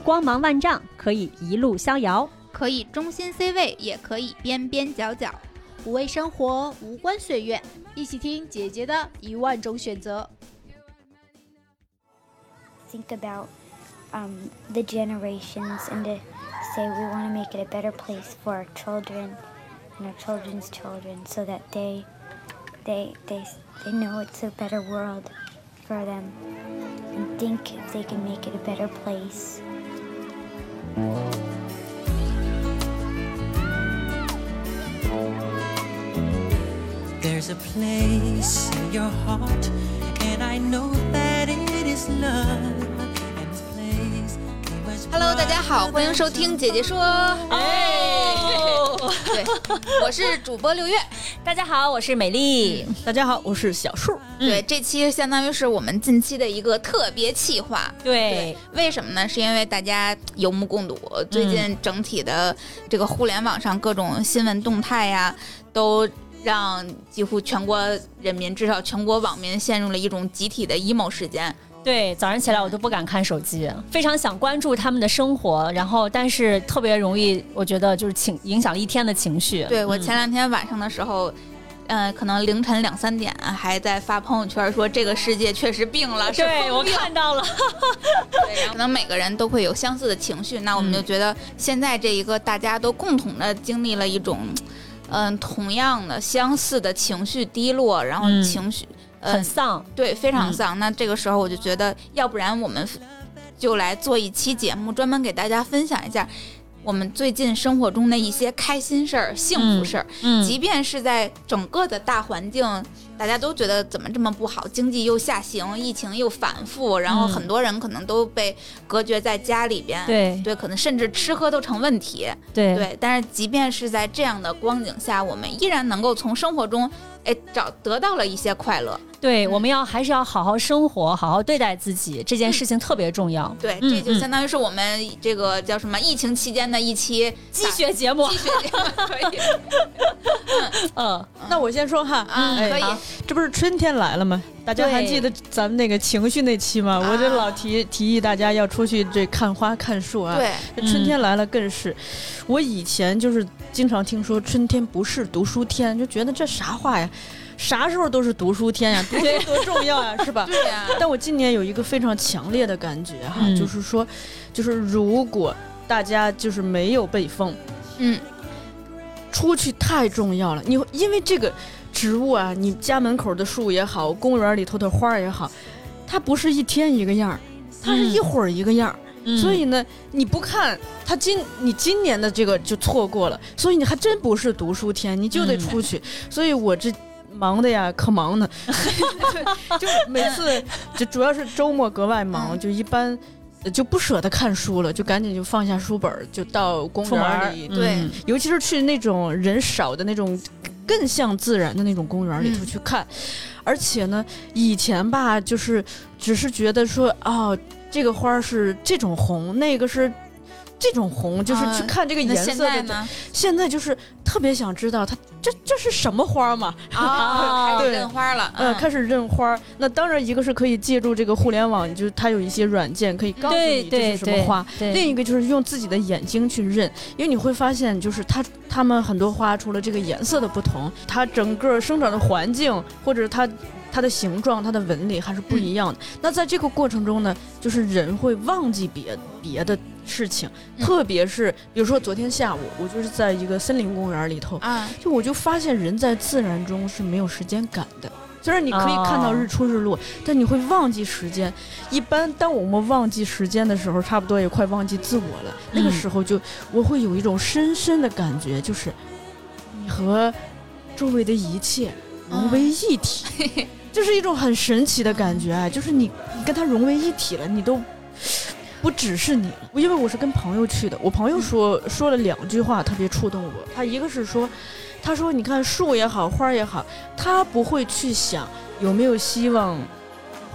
光芒万丈，可以一路逍遥，可以中心 C 位，也可以边边角角。不为生活，无关岁月，一起听姐姐的一万种选择。think about um, the generations and to say we want to make it a better place for our children and our children's children so that they they they they know it's a better world for them and think if they can make it a better place. There's a place in your heart, and I know that it is love. Hello，大家好，欢迎收听姐姐说。哎，对，我是主播六月。大家好，我是美丽。大家好，我是小树。对，这期相当于是我们近期的一个特别企划。对，为什么呢？是因为大家有目共睹，最近整体的这个互联网上各种新闻动态呀，都让几乎全国人民，至少全国网民陷入了一种集体的 emo 时间。对，早上起来我都不敢看手机，非常想关注他们的生活，然后但是特别容易，我觉得就是情影响了一天的情绪。对我前两天晚上的时候。呃，可能凌晨两三点还在发朋友圈说这个世界确实病了，是对我看到了，对，然后可能每个人都会有相似的情绪，那我们就觉得现在这一个大家都共同的经历了一种，嗯、同样的相似的情绪低落，然后嗯。情绪、呃很丧。对非常嗯丧。那这个时候我就觉得，要不然我们就来做一期节目，专门给大家分享一下我们最近生活中的一些开心事儿、幸福事儿。嗯即便是在整个的大环境，大家都觉得怎么这么不好，经济又下行，疫情又反复，然后嗯很多人可能都被隔绝在家里边，对对，可能甚至吃喝都成问题，对对。但是即便是在这样的光景下，我们依然能够从生活中，哎，找得到了一些快乐。对，我们要还是要好好生活，好好对待自己，这件事情特别重要。对，嗯这就相当于是我们这个叫什么疫情期间的一期 积雪节目积，雪节目，可以，嗯，那我先说哈，嗯，哎可以，这不是春天来了吗？大家还记得咱们那个情绪那期吗？我就啊老提提议大家要出去这看花看树啊。对，春天来了更是。我以前就是经常听说春天不是读书天，就觉得这啥话呀？啥时候都是读书天呀，读书多重要呀，是吧？对呀、但我今年有一个非常强烈的感觉哈，嗯就是说，就是如果大家就是没有被封，嗯，出去太重要了。你因为这个植物啊，你家门口的树也好，公园里头的花也好，它不是一天一个样儿，它是一会儿一个样儿。嗯所以呢，你不看它今你今年的这个就错过了，所以你还真不是读书天，你就得嗯出去。所以我这。忙的呀，可忙呢，就每次就主要是周末格外忙，嗯。就一般呃就不舍得看书了，就赶紧就放下书本儿，就到公园里，对。嗯尤其是去那种人少的那种更像自然的那种公园里头嗯去看，而且呢，以前吧，就是只是觉得说，哦，这个花儿是这种红，那个是。这种红就是啊去看这个颜色的，在呢？现在就是特别想知道它这这是什么花儿嘛？啊，开始对认花了，嗯，开始认花儿。那当然，一个是可以借助这个互联网，就是它有一些软件可以告诉你这是什么花。另一个就是用自己的眼睛去认，因为你会发现，就是它它们很多花除了这个颜色的不同，它整个生长的环境或者它它的形状、它的纹理还是不一样的。那在这个过程中呢，就是人会忘记别别的事情，嗯特别是比如说昨天下午，我就是在一个森林公园里头，啊，就我就发现人在自然中是没有时间感的。虽然你可以看到哦日出日落，但你会忘记时间。一般当我们忘记时间的时候，差不多也快忘记自我了。那个嗯时候就我会有一种深深的感觉，就是你和周围的一切融为一体，就是一种很神奇的感觉啊！就是你你跟它融为一体了，你都。不只是你了，因为我是跟朋友去的。我朋友说说了两句话特别触动我。他一个是说，他说你看树也好，花也好，他不会去想有没有希望，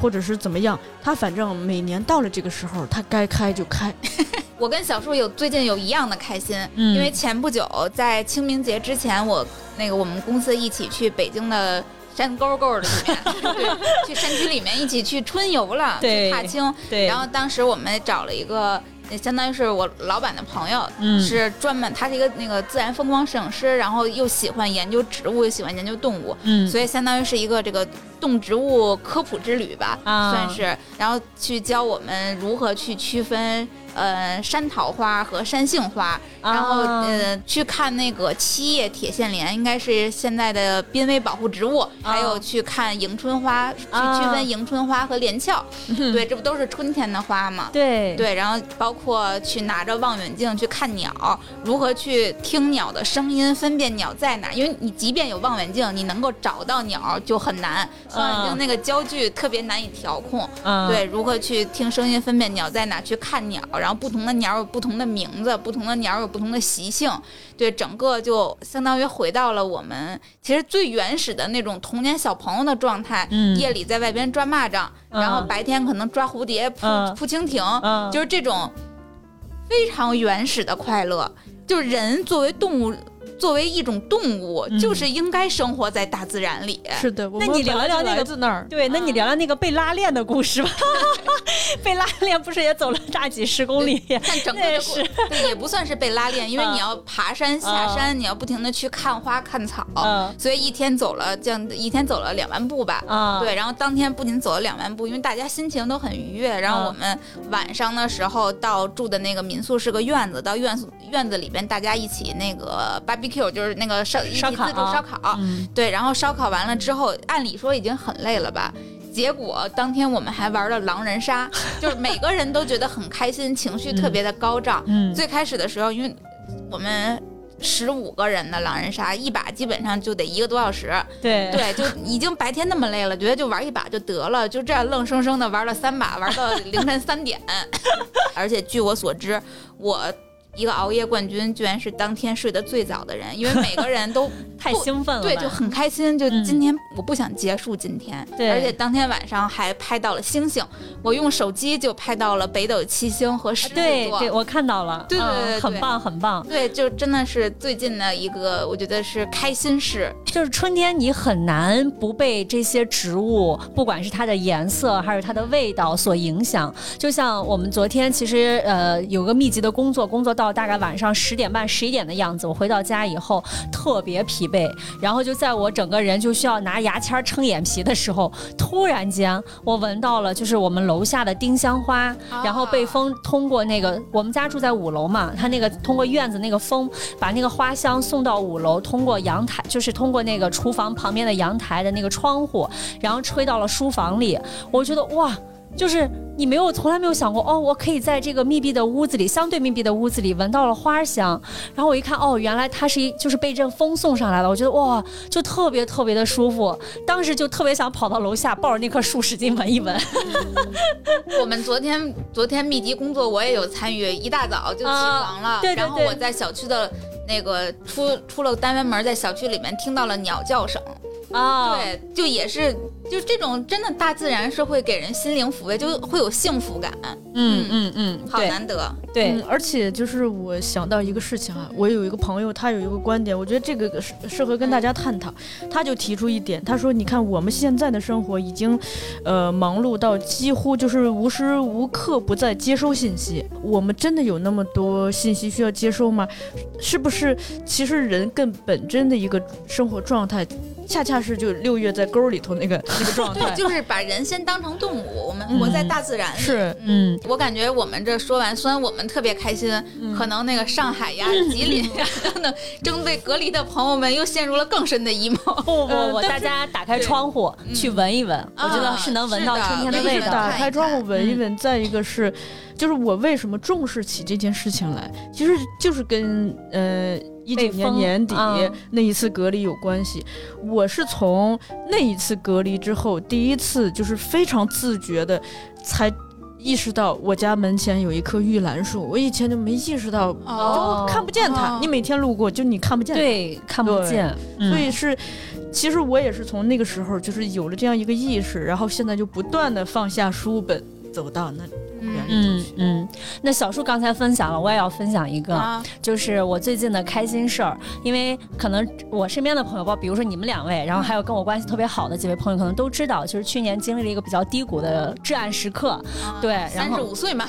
或者是怎么样。他反正每年到了这个时候，他该开就开。我跟小树有最近有一样的开心，嗯因为前不久在清明节之前，我那个我们公司一起去北京的山沟沟的里面，对，去山区里面一起去春游了，对去踏青。对，然后当时我们找了一个那相当于是我老板的朋友，嗯是专门他是一个那个自然风光摄影师，然后又喜欢研究植物，又喜欢研究动物，嗯所以相当于是一个这个动植物科普之旅吧，啊算是，然后去教我们如何去区分呃山桃花和山杏花，然后啊呃去看那个七叶铁线莲，应该是现在的濒危保护植物，还有去看迎春花，去啊区分迎春花和连翘，对，这不都是春天的花吗？对对，然后包括去拿着望远镜去看鸟，如何去听鸟的声音，分辨鸟在哪。因为你即便有望远镜，你能够找到鸟就很难，望远镜那个焦距特别难以调控。嗯对，如何去听声音，分辨鸟在哪，去看鸟，然后不同的鸟有不同的名字，不同的鸟有不同的习性。对，整个就相当于回到了我们其实最原始的那种童年小朋友的状态。嗯夜里在外边抓蚂蚱，然后嗯白天可能抓蝴蝶、扑、嗯扑蜻蜓，嗯就是这种非常原始的快乐。就是人作为动物，作为一种动物，嗯就是应该生活在大自然里。是的，我那你聊聊那个。对，那你聊聊那个被拉链的故事吧。被拉链不是也走了大几十公里？但整个的那是 对也不算是被拉链，因为嗯你要爬山下山，你要不停的去看花看草，嗯所以一天走了这样一天走了两万步吧。啊，对，然后当天不仅走了两万步，因为大家心情都很愉悦。然后嗯我们晚上的时候到住的那个民宿是个院子，到院子院子里边大家一起那个 barbecue，就是那个烧一起烧烤自助烧烤。嗯对，然后烧烤完了之后，按理说已经很累了吧。结果当天我们还玩了狼人杀，就是每个人都觉得很开心，情绪特别的高涨。嗯最开始的时候，因为我们十五个人的狼人杀，一把基本上就得一个多小时。对对，就已经白天那么累了，觉得就玩一把就得了，就这样愣生生的玩了三把，玩到凌晨三点。而且据我所知，我一个熬夜冠军居然是当天睡得最早的人，因为每个人都 太兴奋了，对就很开心，就嗯今天我不想结束今天，对而且当天晚上还拍到了星星，我用手机就拍到了北斗七星和狮子座。对对，我看到了，对对对很棒很棒。对，就真的是最近的一个，我觉得是开心事。就是春天，你很难不被这些植物，不管是它的颜色还是它的味道所影响。就像我们昨天其实呃有个密集的工作，工作到大概晚上十点半、十一点的样子，我回到家以后特别疲惫，然后就在我整个人就需要拿牙签撑眼皮的时候，突然间我闻到了就是我们楼下的丁香花，然后被风通过那个我们家住在五楼嘛，它那个通过院子那个风把那个花香送到五楼，通过阳台就是通过那个厨房旁边的阳台的那个窗户，然后吹到了书房里。我觉得哇，就是你没有从来没有想过哦，我可以在这个密闭的屋子里，相对密闭的屋子里闻到了花香。然后我一看哦，原来它是一就是被阵风送上来了，我觉得哇，就特别特别的舒服。当时就特别想跑到楼下抱着那棵树使劲闻一闻。我们昨天昨天密集工作，我也有参与，一大早就起床了，啊对对对然后我在小区的那个出出了单元门，在小区里面听到了鸟叫声。啊，对，就也是，就这种真的大自然是会给人心灵抚慰，就会有幸福感，嗯嗯嗯，好难得。对嗯，，而且就是我想到一个事情啊，我有一个朋友，他有一个观点，我觉得这个适适合跟大家探讨。他就提出一点，他说：“你看我们现在的生活已经，呃，忙碌到几乎就是无时无刻不在接收信息。我们真的有那么多信息需要接收吗？是不是？其实人更本真的一个生活状态，恰恰是就六月在沟里头那个 那个状态。对，就是把人先当成动物，我们活在大自然里。是嗯，我感觉我们这说完，虽然我们特别开心，可能那个上海呀、吉林呀等等正被隔离的朋友们又陷入了更深的 emo。不不不不，大家打开窗户去闻一闻，我觉得是能闻到春天的味道。打开窗户闻一嗯闻，再一个是，就是我为什么重视起这件事情来，其实就是跟呃一九年年底嗯那一次隔离有关系。我是从那一次隔离之后，第一次就是非常自觉的才。意识到我家门前有一棵玉兰树，我以前就没意识到，哦就看不见它。哦你每天路过，就你看不见它。对，看不见，嗯所以是，其实我也是从那个时候就是有了这样一个意识，然后现在就不断的放下书本，走到那原力嗯。嗯，那小树刚才分享了，我也要分享一个，啊，就是我最近的开心事儿。因为可能我身边的朋友，包比如说你们两位，然后还有跟我关系特别好的几位朋友，可能都知道，就是去年经历了一个比较低谷的至暗时刻。对然三后十五岁嘛，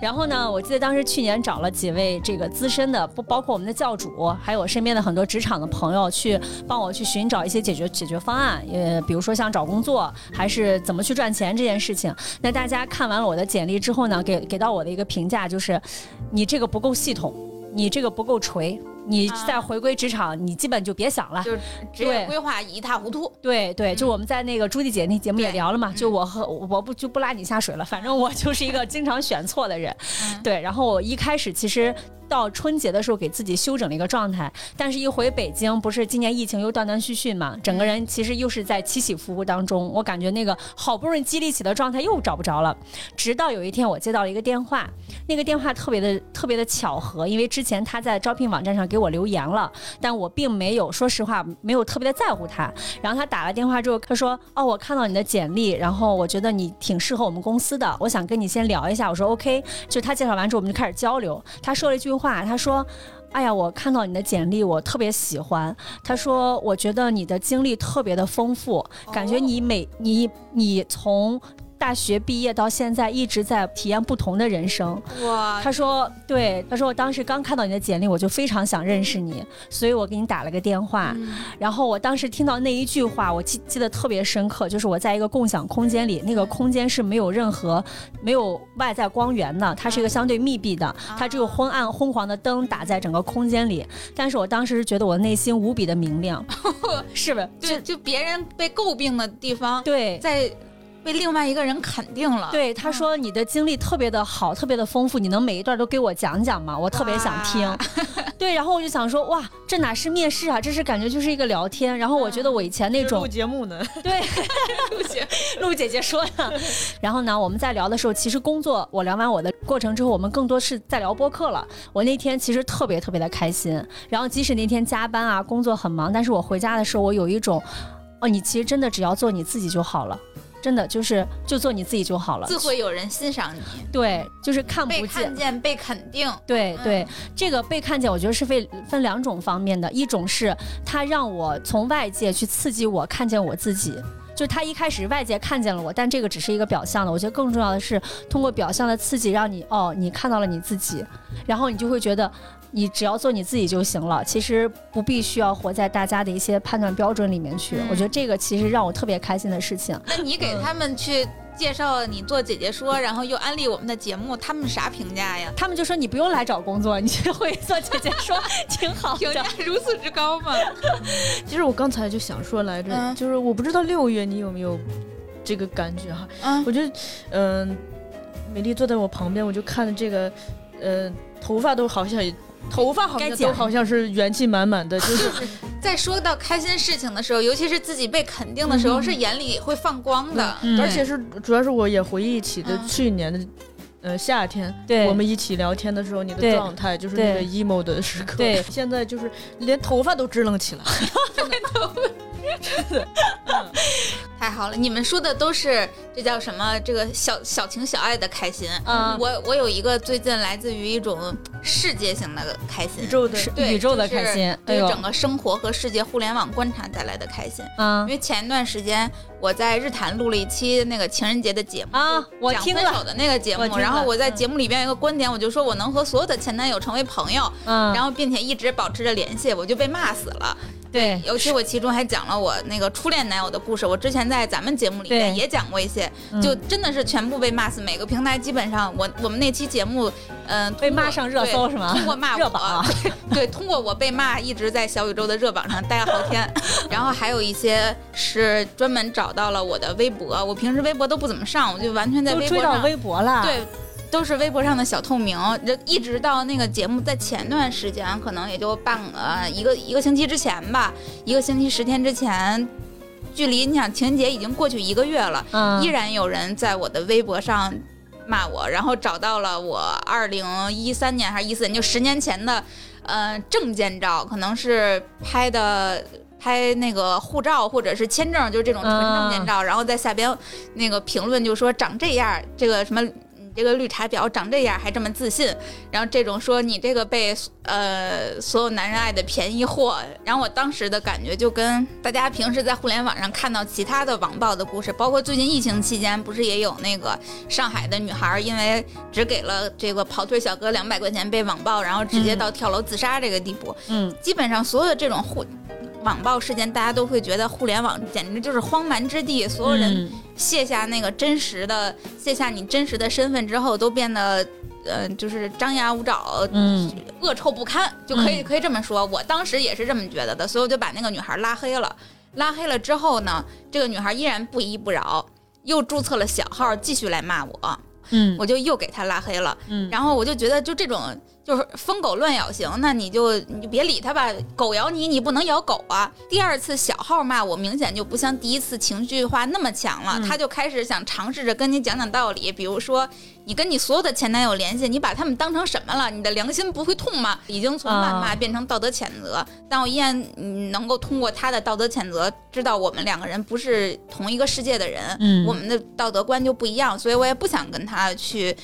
然后呢，我记得当时去年找了几位这个资深的，不包括我们的教主，还有我身边的很多职场的朋友，去帮我去寻找一些解决解决方案，呃，比如说像找工作，还是怎么去赚钱这件事情。那大家看完了我的简历之后呢，给给到我的一个评价就是，你这个不够系统，你这个不够锤。你啊再回归职场，你基本就别想了。就是职业规划一塌糊涂。对对，就我们在那个朱迪姐那节目也聊了嘛，嗯就我和我不就不拉你下水了，反正我就是一个经常选错的人。嗯对，然后我一开始其实。到春节的时候，给自己休整了一个状态，但是一回北京，不是今年疫情又断断续续嘛，整个人其实又是在起起伏伏当中，我感觉那个好不容易激励起的状态又找不着了。直到有一天，我接到了一个电话，那个电话特别的特别的巧合，因为之前他在招聘网站上给我留言了，但我并没有，说实话没有特别的在乎他。然后他打了电话之后，他说：“哦，我看到你的简历，然后我觉得你挺适合我们公司的，我想跟你先聊一下。”我说：“OK。”就他介绍完之后，我们就开始交流。他说了一句话，他说。哎呀，我看到你的简历，我特别喜欢。他说，我觉得你的经历特别的丰富，感觉你每你你从大学毕业到现在一直在体验不同的人生。哇，他说，对，他说我当时刚看到你的简历，我就非常想认识你，所以我给你打了个电话。嗯然后我当时听到那一句话，我记记得特别深刻，就是我在一个共享空间里，那个空间是没有任何没有外在光源的，它是一个相对密闭的，它只有昏暗昏黄的灯打在整个空间里。但是我当时是觉得我内心无比的明亮，是不是？就就别人被诟病的地方，对。在被另外一个人肯定了。对，他说你的经历特别的好，特别的丰富，你能每一段都给我讲讲吗？我特别想听。对，然后我就想说，哇，这哪是面试啊，这是感觉就是一个聊天。然后我觉得我以前那种录节目呢，对，录姐录姐姐说的。然后呢，我们在聊的时候，其实工作我聊完我的过程之后，我们更多是在聊播客了。我那天其实特别特别的开心。然后即使那天加班啊，工作很忙，但是我回家的时候，我有一种，哦，你其实真的只要做你自己就好了。真的就是就做你自己就好了，自会有人欣赏你，对，就是看不见看。见、被肯定。对对，嗯这个被看见，我觉得是分分两种方面的，一种是它让我从外界去刺激我看见我自己。就是他一开始外界看见了我，但这个只是一个表象的。我觉得更重要的是通过表象的刺激，让你哦，你看到了你自己，然后你就会觉得你只要做你自己就行了。其实不必需要活在大家的一些判断标准里面去。嗯我觉得这个其实让我特别开心的事情。那你给他们去介绍你做姐姐说，然后又安利我们的节目，他们啥评价呀？他们就说你不用来找工作，你就会做姐姐说挺好 评价。如此之高吗？其实我刚才就想说来着，嗯就是我不知道六月你有没有这个感觉哈？嗯我觉得，嗯、美丽坐在我旁边，我就看着这个，呃，头发都好像，头发好像都好像是元气满满的，就 是。在说到开心事情的时候，尤其是自己被肯定的时候，是眼里会放光的。嗯而且是主要是我也回忆起的嗯。去年的。呃，夏天，对。我们一起聊天的时候，你的状态就是那个 emo 的时刻。对。现在就是连头发都支棱起来。太好了，你们说的都是这叫什么？这个小小情小爱的开心。嗯我我有一个最近来自于一种世界性的开心，宇宙的对宇宙的开心，哎对呦，整个生活和世界互联网观察带来的开心。啊因为前一段时间我在日坛录了一期那个情人节的节目啊我听了讲分手的那个节目然后我在节目里边有一个观点，我就说我能和所有的前男友成为朋友，嗯，然后并且一直保持着联系，我就被骂死了。对尤其我其中还讲了我那个初恋男友的故事，我之前在咱们节目里面也讲过一些，嗯就真的是全部被骂死。每个平台基本上，我我们那期节目，嗯、被骂上热搜是吗通过骂我，热榜啊对对，通过我被骂，一直在小宇宙的热榜上待了好天。然后还有一些是专门找到了我的微博，我平时微博都不怎么上，我就完全在微博上微博了，对，都是微博上的小透明，这一直到那个节目在前段时间，可能也就半个一个一个星期之前吧，一个星期十天之前，距离你想情人节已经过去一个月了，嗯，依然有人在我的微博上骂我，然后找到了我二零一三年还是一四年，就十年前的呃证件照，可能是拍的。拍那个护照或者是签证，就是这种纯证件照，然后在下边那个评论就说长这样，这个什么这个绿茶婊长这样还这么自信，然后这种说你这个被呃所有男人爱的便宜货，然后我当时的感觉就跟大家平时在互联网上看到其他的网暴的故事，包括最近疫情期间不是也有那个上海的女孩因为只给了这个跑腿小哥两百块钱被网暴，然后直接到跳楼自杀这个地步，嗯，基本上所有的这种互网暴事件，大家都会觉得互联网简直就是荒蛮之地，所有人嗯卸下那个真实的，卸下你真实的身份之后，都变得，呃，就是张牙舞爪，嗯恶臭不堪，就可以、嗯可以这么说。我当时也是这么觉得的，所以我就把那个女孩拉黑了。拉黑了之后呢，这个女孩依然不依不饶，又注册了小号，继续来骂我，嗯我就又给她拉黑了。嗯然后我就觉得，就这种就是疯狗乱咬型，那你就你就别理他吧。狗咬你，你不能咬狗啊。第二次小号骂我，明显就不像第一次情绪化那么强了，他就开始想尝试着跟你讲讲道理，比如说你跟你所有的前男友联系，你把他们当成什么了？你的良心不会痛吗？已经从谩骂啊变成道德谴责，但我依然嗯能够通过他的道德谴责，知道我们两个人不是同一个世界的人，嗯我们的道德观就不一样，所以我也不想跟他去，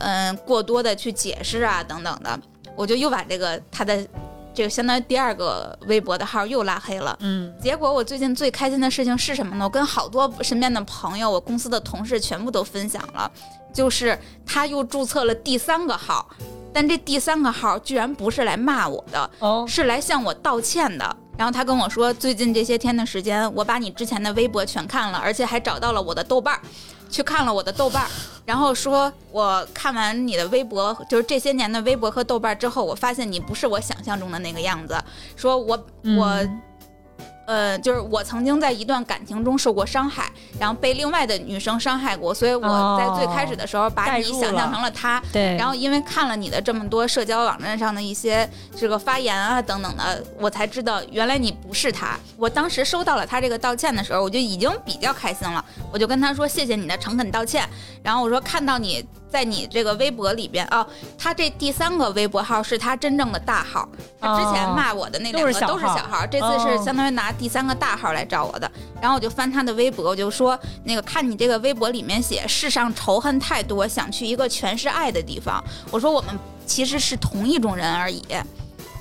嗯、过多的去解释啊等等的，我就又把这个他的这个相当于第二个微博的号又拉黑了。嗯结果我最近最开心的事情是什么呢？我跟好多身边的朋友、我公司的同事全部都分享了，就是他又注册了第三个号，但这第三个号居然不是来骂我的，哦是来向我道歉的。然后他跟我说，最近这些天的时间，我把你之前的微博全看了，而且还找到了我的豆瓣儿，去看了我的豆瓣，然后说我看完你的微博，就是这些年的微博和豆瓣之后，我发现你不是我想象中的那个样子，说我我。呃，就是我曾经在一段感情中受过伤害，然后被另外的女生伤害过，所以我在最开始的时候把你想象成了他，对，然后因为看了你的这么多社交网站上的一些这个发言啊等等的，我才知道原来你不是他。我当时收到了他这个道歉的时候，我就已经比较开心了，我就跟他说谢谢你的诚恳道歉。然后我说看到你在你这个微博里边哦，他这第三个微博号是他真正的大号，他之前哦骂我的那两个都是小号这次是哦相当于拿第三个大号来找我的。然后我就翻他的微博，我就说那个看你这个微博里面写世上仇恨太多，想去一个全是爱的地方。我说我们其实是同一种人而已。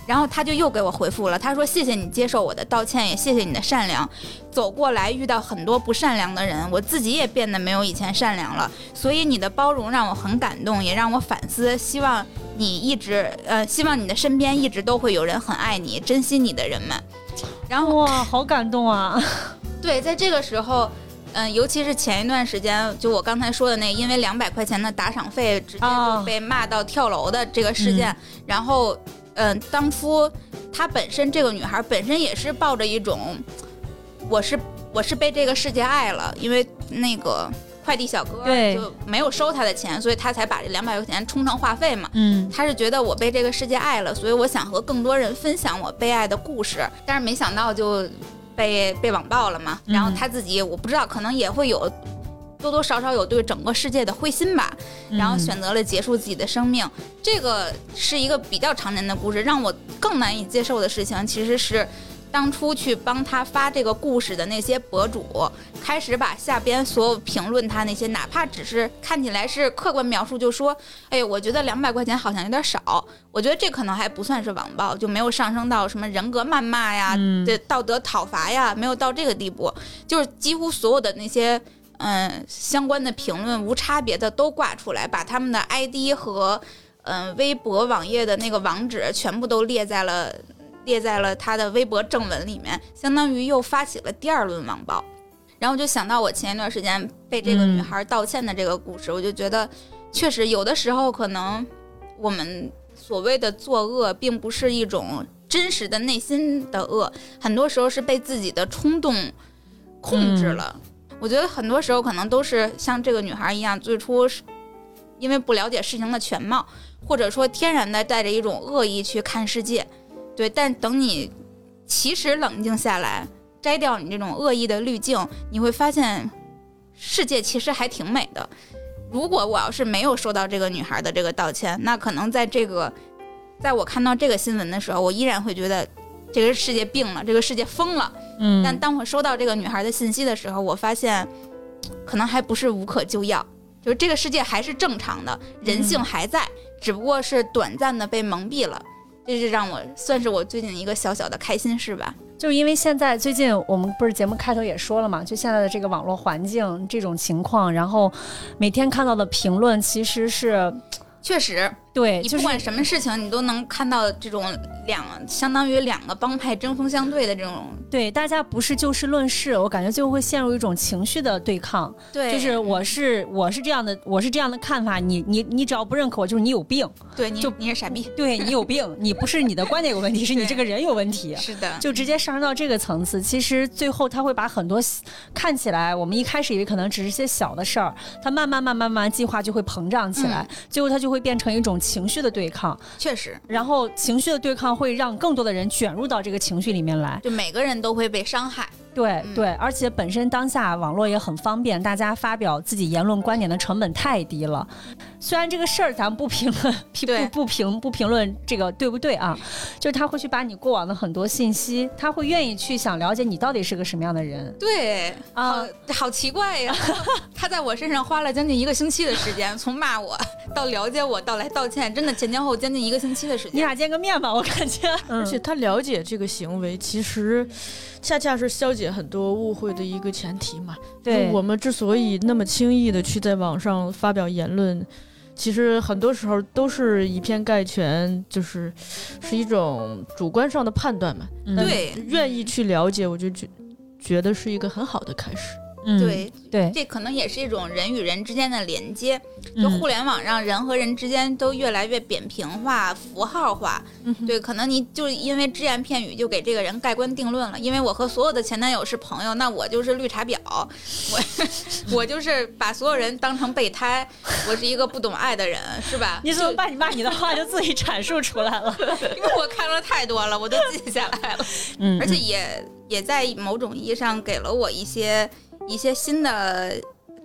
然后他就又给我回复了，他说谢谢你接受我的道歉，也谢谢你的善良。走过来遇到很多不善良的人，我自己也变得没有以前善良了。所以你的包容让我很感动，也让我反思。希望你一直呃，希望你的身边一直都会有人很爱你、珍惜你的人们。然后哇，好感动啊！对，在这个时候，嗯、尤其是前一段时间，就我刚才说的那，因为两百块钱的打赏费直接啊就被骂到跳楼的这个事件，然后，嗯、当初她本身这个女孩本身也是抱着一种，我是我是被这个世界爱了，因为那个快递小哥对就没有收她的钱，所以她才把这两百块钱充成话费嘛。嗯他是觉得我被这个世界爱了，所以我想和更多人分享我被爱的故事，但是没想到就被被网暴了嘛。嗯然后他自己我不知道，可能也会有多多少少有对整个世界的灰心吧，然后选择了结束自己的生命。这个是一个比较常见的故事，让我更难以接受的事情其实是。当初去帮他发这个故事的那些博主，开始把下边所有评论他那些，哪怕只是看起来是客观描述，就说哎，我觉得两百块钱好像有点少，我觉得这可能还不算是网暴，就没有上升到什么人格谩骂呀、嗯对道德讨伐呀，没有到这个地步，就是几乎所有的那些嗯相关的评论无差别的都挂出来，把他们的 ID 和嗯微博网页的那个网址全部都列在了列在了他的微博正文里面，相当于又发起了第二轮网暴。然后我就想到我前一段时间被这个女孩道歉的这个故事，我就觉得确实有的时候可能我们所谓的作恶，并不是一种真实的内心的恶，很多时候是被自己的冲动控制了。我觉得很多时候可能都是像这个女孩一样，最初是因为不了解事情的全貌，或者说天然的带着一种恶意去看世界，对。但等你其实冷静下来，摘掉你这种恶意的滤镜，你会发现世界其实还挺美的。如果我要是没有收到这个女孩的这个道歉，那可能在这个，在我看到这个新闻的时候，我依然会觉得这个世界病了，这个世界疯了。嗯，但当我收到这个女孩的信息的时候，我发现可能还不是无可救药，就是这个世界还是正常的，人性还在，只不过是短暂的被蒙蔽了。这是让我算是我最近一个小小的开心事吧。就是因为现在最近我们不是节目开头也说了嘛，就现在的这个网络环境这种情况，然后每天看到的评论其实是确实，对，就是你不管什么事情，你都能看到这种两相当于两个帮派针锋相对的这种，对大家不是就事论事，我感觉最后会陷入一种情绪的对抗，对，就是我是我是这样的，我是这样的看法，你你你只要不认可我，就是你有病，对你就你是傻逼，对你有病，你不是你的观点有问题，是你这个人有问题。是的，就直接上升到这个层次，其实最后他会把很多看起来我们一开始以为可能只是些小的事儿，他慢慢慢慢慢慢计划就会膨胀起来，最后他就会变成一种情绪的对抗，确实，然后情绪的对抗会让更多的人卷入到这个情绪里面来。就每个人都会被伤害。对嗯对，而且本身当下网络也很方便，大家发表自己言论观点的成本太低了。虽然这个事儿咱不评论，不不评不评论这个对不对啊？就是他会去把你过往的很多信息，他会愿意去想了解你到底是个什么样的人。对啊好好奇怪呀！他在我身上花了将近一个星期的时间，从骂我到了解我，到来道歉，真的前前后后将近一个星期的时间。你俩见个面吧，我感觉。嗯而且他了解这个行为，其实恰恰是消解很多误会的一个前提嘛。对就我们之所以那么轻易的去在网上发表言论，其实很多时候都是以偏概全，就是是一种主观上的判断嘛。对愿意去了解，我就觉觉得是一个很好的开始。嗯对，对，这可能也是一种人与人之间的连接。就嗯互联网让人和人之间都越来越扁平化、符号化。对，可能你就因为只言片语就给这个人盖棺定论了。因为我和所有的前男友是朋友，那我就是绿茶婊，我 我就是把所有人当成备胎，我是一个不懂爱的人，是吧？你怎么把你骂你的话就自己阐述出来了？因为我看了太多了，我都记下来了。嗯而且也也在某种意义上给了我一些一些新的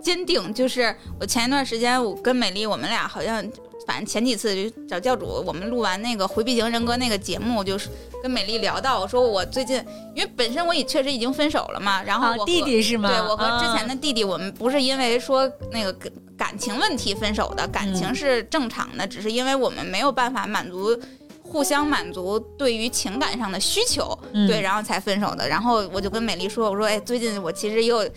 坚定。就是我前一段时间，我跟美丽，我们俩好像，反正前几次就找教主，我们录完那个回避型人格那个节目，就是跟美丽聊到，我说我最近，因为本身我也确实已经分手了嘛，然后啊我和、弟弟是吗？对我和之前的的弟弟，我们不是因为说那个感感情问题分手的，感情是正常的，只是因为我们没有办法满足。互相满足对于情感上的需求，嗯对，然后才分手的。然后我就跟美丽说：“我说，哎，最近我其实也有，哎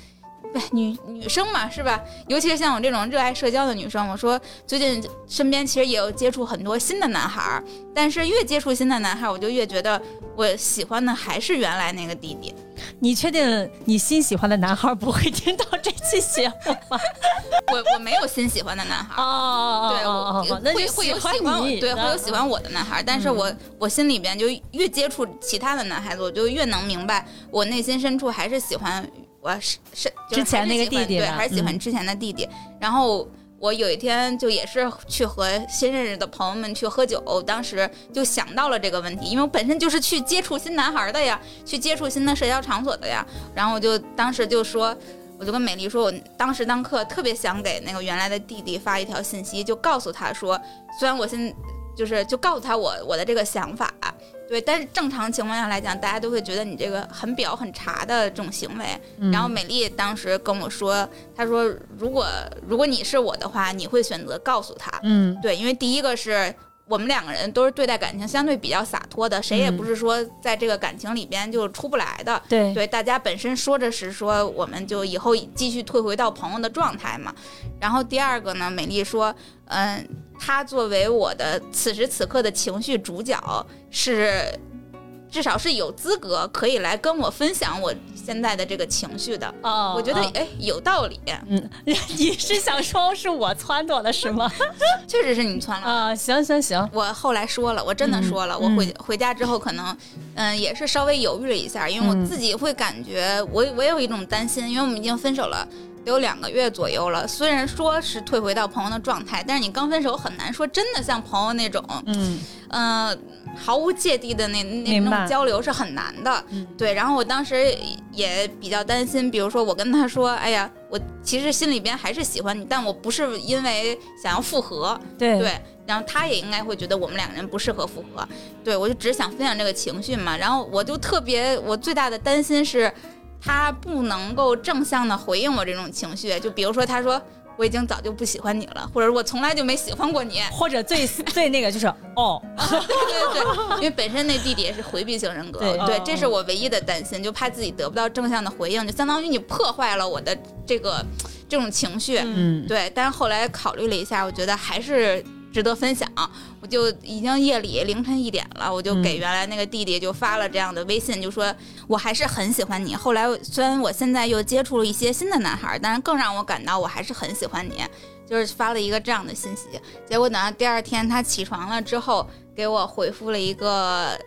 女 女生嘛，是吧？尤其是像我这种热爱社交的女生，我说最近身边其实也有接触很多新的男孩儿，但是越接触新的男孩儿，我就越觉得我喜欢的还是原来那个弟弟。你确定你新喜欢的男孩不会听到这期节目吗？我我没有新喜欢的男孩儿。哦对，我那会会有喜欢我，对，会有嗯喜欢我的男孩儿，但是我我心里边就越接触其他的男孩子，我就越能明白，我内心深处还是喜欢我是是就是之前那个弟弟的嗯还是喜欢之前的弟弟。然后我有一天就也是去和新认识的朋友们去喝酒，当时就想到了这个问题，因为我本身就是去接触新男孩的呀，去接触新的社交场所的呀，然后我就当时就说。我就跟美丽说，我当时当刻特别想给那个原来的弟弟发一条信息，就告诉他说，虽然我现就是就告诉他我我的这个想法，对，但是正常情况下来讲，大家都会觉得你这个很表很茶的这种行为。嗯然后美丽当时跟我说，她说如果如果你是我的话，你会选择告诉他，嗯。对，因为第一个是我们两个人都是对待感情相对比较洒脱的，谁也嗯不是说在这个感情里边就出不来的。对对，大家本身说着是说，我们就以后继续退回到朋友的状态嘛。然后第二个呢，美丽说，嗯，她作为我的此时此刻的情绪主角，是至少是有资格可以来跟我分享我现在的这个情绪的。哦，我觉得哦哎有道理，嗯，你是想说是我撺掇的是吗？确实是你撺了。啊，行行行，我后来说了，我真的说了，我回回家之后可能，嗯，也是稍微犹豫了一下，因为我嗯自己会感觉我我也有一种担心，因为我们已经分手了。得有两个月左右了，虽然说是退回到朋友的状态，但是你刚分手很难说真的像朋友那种，嗯呃，毫无芥蒂的那那那种交流是很难的。嗯对，然后我当时也比较担心，比如说我跟他说，哎呀，我其实心里边还是喜欢你，但我不是因为想要复合，对对，然后他也应该会觉得我们两个人不适合复合。对我就只是想分享这个情绪嘛，然后我就特别，我最大的担心是，他不能够正向的回应我这种情绪。就比如说，他说我已经早就不喜欢你了，或者我从来就没喜欢过你。或者最 最那个就是哦，对对对，因为本身那弟弟也是回避型人格，对对，哦这是我唯一的担心，就怕自己得不到正向的回应，就相当于你破坏了我的这个这种情绪。嗯，对，但是后来考虑了一下，我觉得还是值得分享。我就已经夜里凌晨一点了，我就给嗯原来那个弟弟就发了这样的微信，就说我还是很喜欢你。后来虽然我现在又接触了一些新的男孩，但是更让我感到我还是很喜欢你。就是发了一个这样的信息，结果等到第二天他起床了之后，给我回复了一个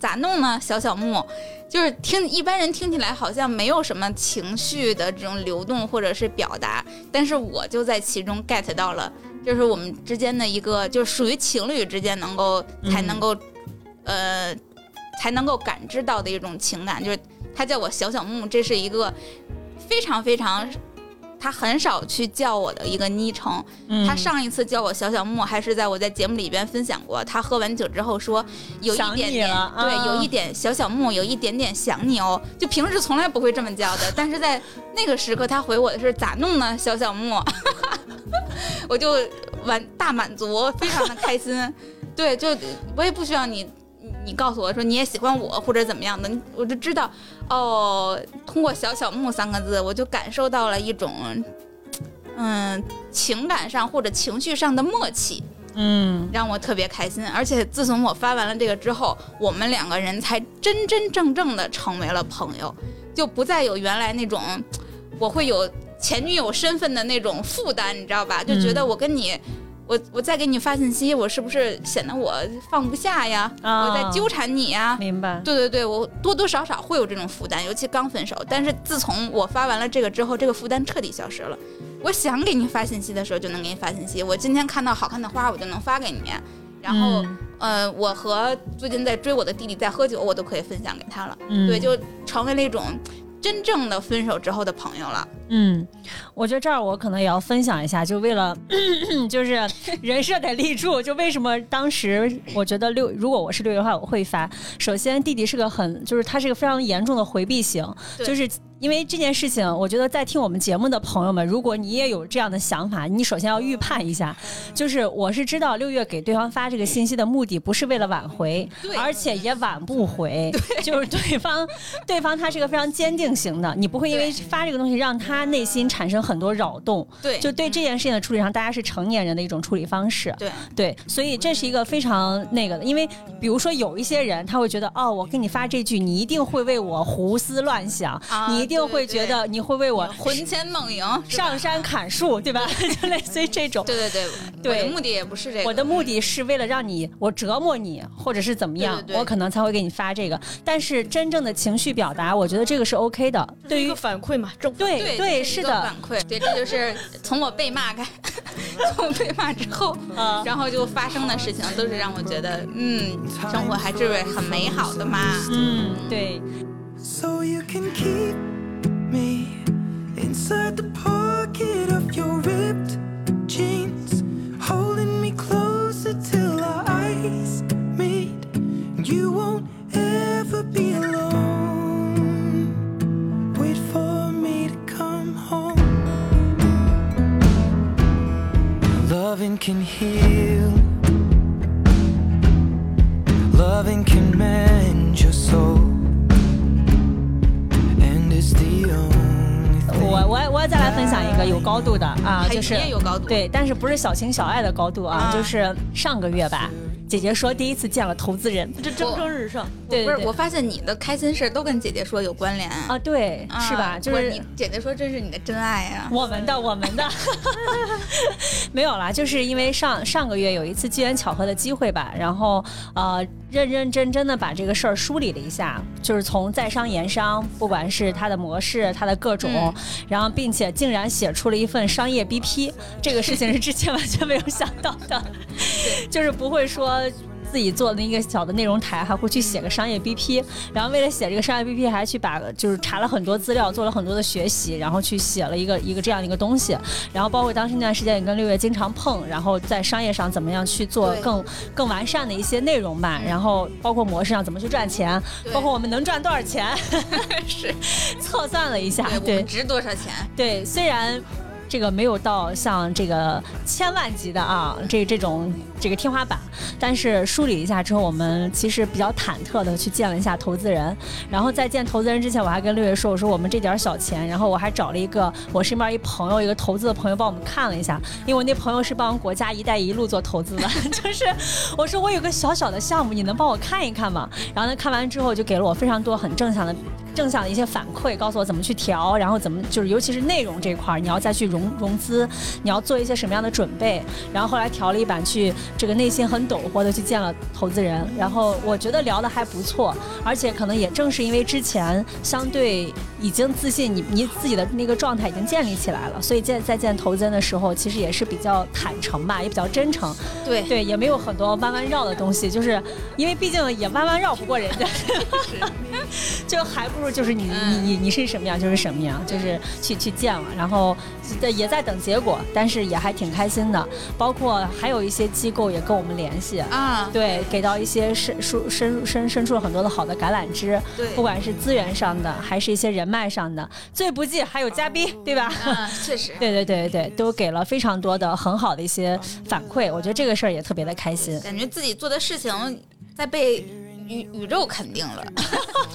咋弄呢？小小木，就是听一般人听起来好像没有什么情绪的这种流动或者是表达，但是我就在其中 get 到了，这是我们之间的一个，就是属于情侣之间能够才能够，呃，才能够感知到的一种情感，就是他叫我小小木，这是一个非常非常。他很少去叫我的一个昵称，嗯他上一次叫我小小木，还是在我在节目里边分享过。他喝完酒之后说，有一点对，啊有一点小小木，有一点点想你哦。就平时从来不会这么叫的，但是在那个时刻，他回我的是咋弄呢，小小木，我就完大满足，非常的开心。对，就我也不需要你。你告诉我说你也喜欢我或者怎么样的，我就知道哦。通过“小小木”三个字，我就感受到了一种，嗯，情感上或者情绪上的默契，嗯让我特别开心。而且自从我发完了这个之后，我们两个人才真真正正的成为了朋友，就不再有原来那种我会有前女友身份的那种负担，你知道吧？就觉得我跟你。我我再给你发信息，我是不是显得我放不下呀？啊我在纠缠你呀？明白。对对对，我多多少少会有这种负担，尤其刚分手。但是自从我发完了这个之后，这个负担彻底消失了。我想给你发信息的时候就能给你发信息，我今天看到好看的花，我就能发给你。然后，嗯呃，我和最近在追我的弟弟在喝酒，我都可以分享给他了。嗯对，就成为了一种真正的分手之后的朋友了。嗯，我觉得这儿我可能也要分享一下，就为了 就是人设得立住，就为什么当时我觉得六，如果我是六月的话，我会发。首先，弟弟是个很，就是他是个非常严重的回避型，就是因为这件事情，我觉得在听我们节目的朋友们，如果你也有这样的想法，你首先要预判一下，就是我是知道六月给对方发这个信息的目的不是为了挽回，对。而且也挽不回，就是对方，对方他是个非常坚定型的，你不会因为发这个东西让他内心产生很多扰动，对，就对这件事情的处理上，大家是成年人的一种处理方式。对。对，所以这是一个非常那个的，因为比如说有一些人他会觉得，哦，我给你发这句，你一定会为我胡思乱想，啊你一定会觉得你会为我魂牵梦萦，上山砍树，对吧？就类似于这种。对对对，对。我的目的也不是这个，我的目的是为了让你我折磨你，或者是怎么样，对对对。我可能才会给你发这个。但是真正的情绪表达，我觉得这个是 OK 的。对于反馈嘛，正对对对是的。反，馈，对，这就是从我被骂开，从我被骂之后，啊。然后就发生的事情，都是让我觉得，嗯，生活还是很美好的嘛。嗯，对，So you can keep me inside the pocket of your ripped jeans, holding me closer till our eyes meet. You won't ever be alone. Wait for me to come home. Loving can heal. Loving can mend your soul. 我我我再来分享一个有高度的啊，就是也有高度，对，但是不是小情小爱的高度啊，啊就是上个月吧，姐姐说第一次见了投资人，这蒸蒸日上。不是，对对对我发现你的开心事都跟姐姐说有关联啊，对，啊是吧？就是你姐姐说这是你的真爱呀、我们的，我们的，没有啦，就是因为上上个月有一次机缘巧合的机会吧，然后呃认认真真的把这个事儿梳理了一下，就是从在商言商，不管是它的模式，它的各种，嗯然后并且竟然写出了一份商业 BP，这个事情是之前完全没有想到的，就是不会说。自己做的一个小的内容台，还会去写个商业 BP，然后为了写这个商业 BP，还去把就是查了很多资料，做了很多的学习，然后去写了一个一个这样的一个东西。然后包括当时那段时间也跟六月经常碰，然后在商业上怎么样去做更更完善的一些内容吧。然后包括模式上怎么去赚钱，包括我们能赚多少钱，是，测算了一下对，，我对们值多少钱？对，虽然。这个没有到像这个千万级的啊，这这种这个天花板。但是梳理一下之后，我们其实比较忐忑的去见了一下投资人。然后在见投资人之前，我还跟六月说，我说我们这点小钱，然后我还找了一个我身边一朋友，一个投资的朋友帮我们看了一下，因为我那朋友是帮国家“一带一路”做投资的，就是我说我有个小小的项目，你能帮我看一看吗？然后呢，看完之后就给了我非常多很正向的。正向的一些反馈，告诉我怎么去调，然后怎么就是尤其是内容这块儿，你要再去融融资，你要做一些什么样的准备。然后后来调了一版，去这个内心很陡惑的去见了投资人，然后我觉得聊的还不错，而且可能也正是因为之前相对已经自信，你你自己的 那个状态已经建立起来了，所以见再见投资人的时候，其实也是比较坦诚吧，也比较真诚。对对，也没有很多弯弯绕的东西，就是因为毕竟也弯弯绕不过人家，就还不如就是你你你你是什么样就是什么样，就是去去见了，然后也在等结果，但是也还挺开心的。包括还有一些机构也跟我们联系啊，对，给到一些伸伸伸伸伸出了很多的好的橄榄枝，对，不管是资源上的，还是一些人脉上的，最不济还有嘉宾，对吧？嗯，确实，对对对对对，都给了非常多的很好的一些反馈，我觉得这个事儿也特别的开心，感觉自己做的事情在被宇宇宙肯定了，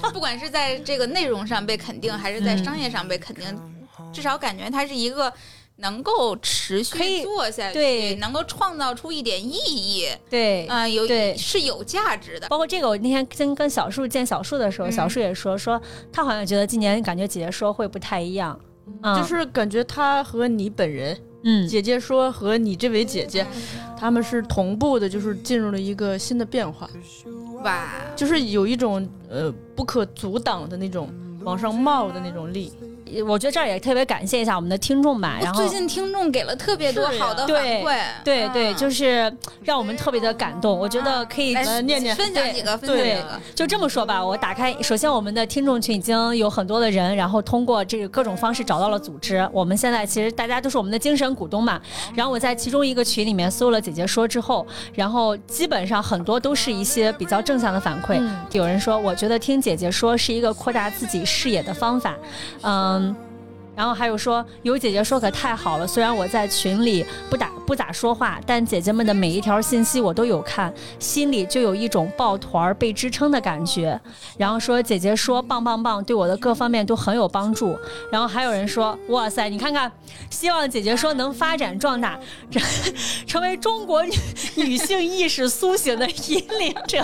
不管是在这个内容上被肯定，还是在商业上被肯定，至少感觉它是一个。能够持续做下去，对，能够创造出一点意义，对，啊，有对是有价值的。包括这个，我那天跟跟小树见小树的时候，小树也说说，他好像觉得今年感觉姐姐说会不太一样，就是感觉他和你本人，嗯，姐姐说和你这位姐姐，他们是同步的，就是进入了一个新的变化，哇，就是有一种呃不可阻挡的那种往上冒的那种力。我觉得这儿也特别感谢一下我们的听众吧。然后最近听众给了特别多好的反馈，对对，就是让我们特别的感动。我觉得可以念念分享几个，分享几个。就这么说吧，我打开，首先我们的听众群已经有很多的人，然后通过这个各种方式找到了组织。我们现在其实大家都是我们的精神股东嘛。然后我在其中一个群里面搜了姐姐说之后，然后基本上很多都是一些比较正向的反馈。有人说，我觉得听姐姐说是一个扩大自己视野的方法。嗯。um, 然后还有说，有姐姐说可太好了。虽然我在群里不打不咋说话，但姐姐们的每一条信息我都有看，心里就有一种抱团儿被支撑的感觉。然后说姐姐说棒棒棒，对我的各方面都很有帮助。然后还有人说，哇塞，你看看，希望姐姐说能发展壮大，成为中国女女性意识苏醒的引领者。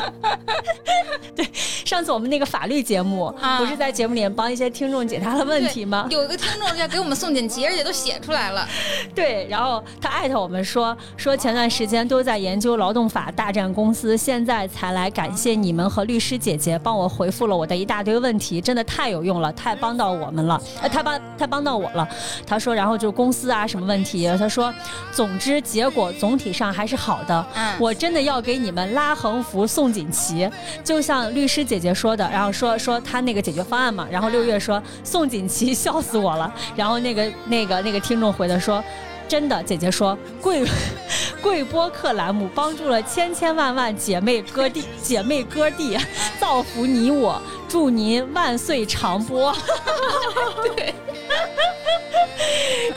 对，上次我们那个法律节目，不是在节目里帮一些听众解答了问题吗？有一个听。要给我们送锦旗，而且都写出来了。对，然后他艾特我们说说前段时间都在研究劳动法大战公司，现在才来感谢你们和律师姐姐帮我回复了我的一大堆问题，真的太有用了，太帮到我们了，呃，太帮太帮到我了。他说，然后就公司啊什么问题，他说，总之结果总体上还是好的。嗯，我真的要给你们拉横幅送锦旗，就像律师姐姐说的，然后说说他那个解决方案嘛，然后六月说送锦旗，笑死我了。然后那个那个那个听众回的说，真的，姐姐说贵 贵播客栏目帮助了千千万万姐妹哥弟 姐妹哥弟，造福你我，祝您万岁长播。对。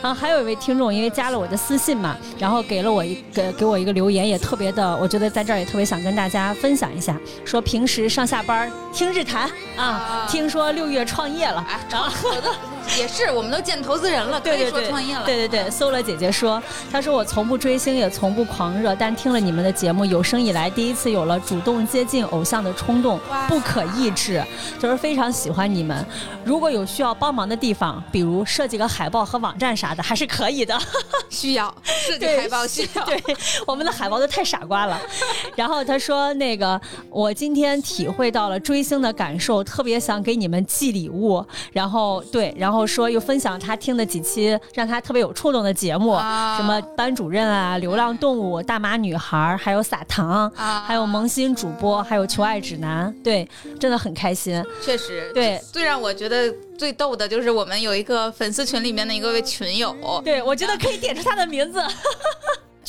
然后还有一位听众，因为加了我的私信嘛，然后给了我一个给我一个留言，也特别的，我觉得在这儿也特别想跟大家分享一下，说平时上下班听日谈啊，听说六月创业了，然后也是，我们都见投资人了，可以说，创业了，对对对，搜了姐姐说，她说我从不追星，也从不狂热，但听了你们的节目，有生以来第一次有了主动接近偶像的冲动，不可抑制，就是非常喜欢你们。如果有需要帮忙的地方，比如设计个海报和网站啥的，还是可以的。需要设计海报，需要。对，我们的海报都太傻瓜了。然后她说，那个我今天体会到了追星的感受，特别想给你们寄礼物。然后对，然后说又分享他听的几期让他特别有触动的节目，什么班主任啊、流浪动物、大妈女孩，还有撒糖，还有萌新主播，还有求爱指南。对，真的很开心。确实，对，最让我觉得。最逗的就是我们有一个粉丝群里面的一个位群友，对我觉得可以点出他的名字。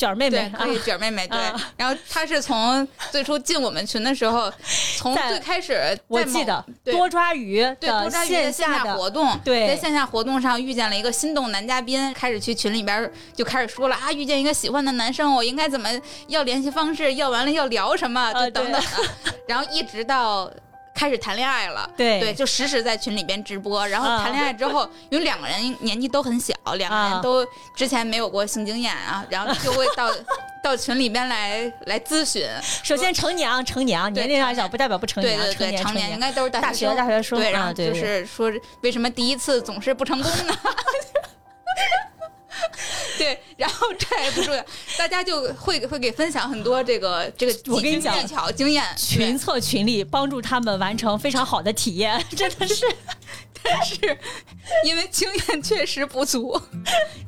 卷儿妹妹对，，可以啊。卷妹妹对。啊。然后她是从最初进我们群的时候，从最开始我记得对。多抓鱼对多抓鱼的线下活动，对。在线下活动上遇见了一个心动男嘉宾，开始去群里边就开始说了啊，遇见一个喜欢的男生，我应该怎么要联系方式，要完了要聊什么，就呃等等的，然后一直到。开始谈恋爱了，对。对，就实时在群里边直播。然后啊谈恋爱之后，因为两个人年纪都很小，两个啊人都之前没有过性经验啊，然后就会到 到群里边来来咨询。首先成年啊成年啊年龄大小不代表不成娘，对对对，成年应该都是大大学生。大学生对，然后就是说为什么第一次总是不成功呢？对，然后这也不重要，大家就会会给分享很多这个这个 我跟你讲技巧经验。群策群力，帮助他们完成非常好的体验，真的是。但是因为经验确实不足，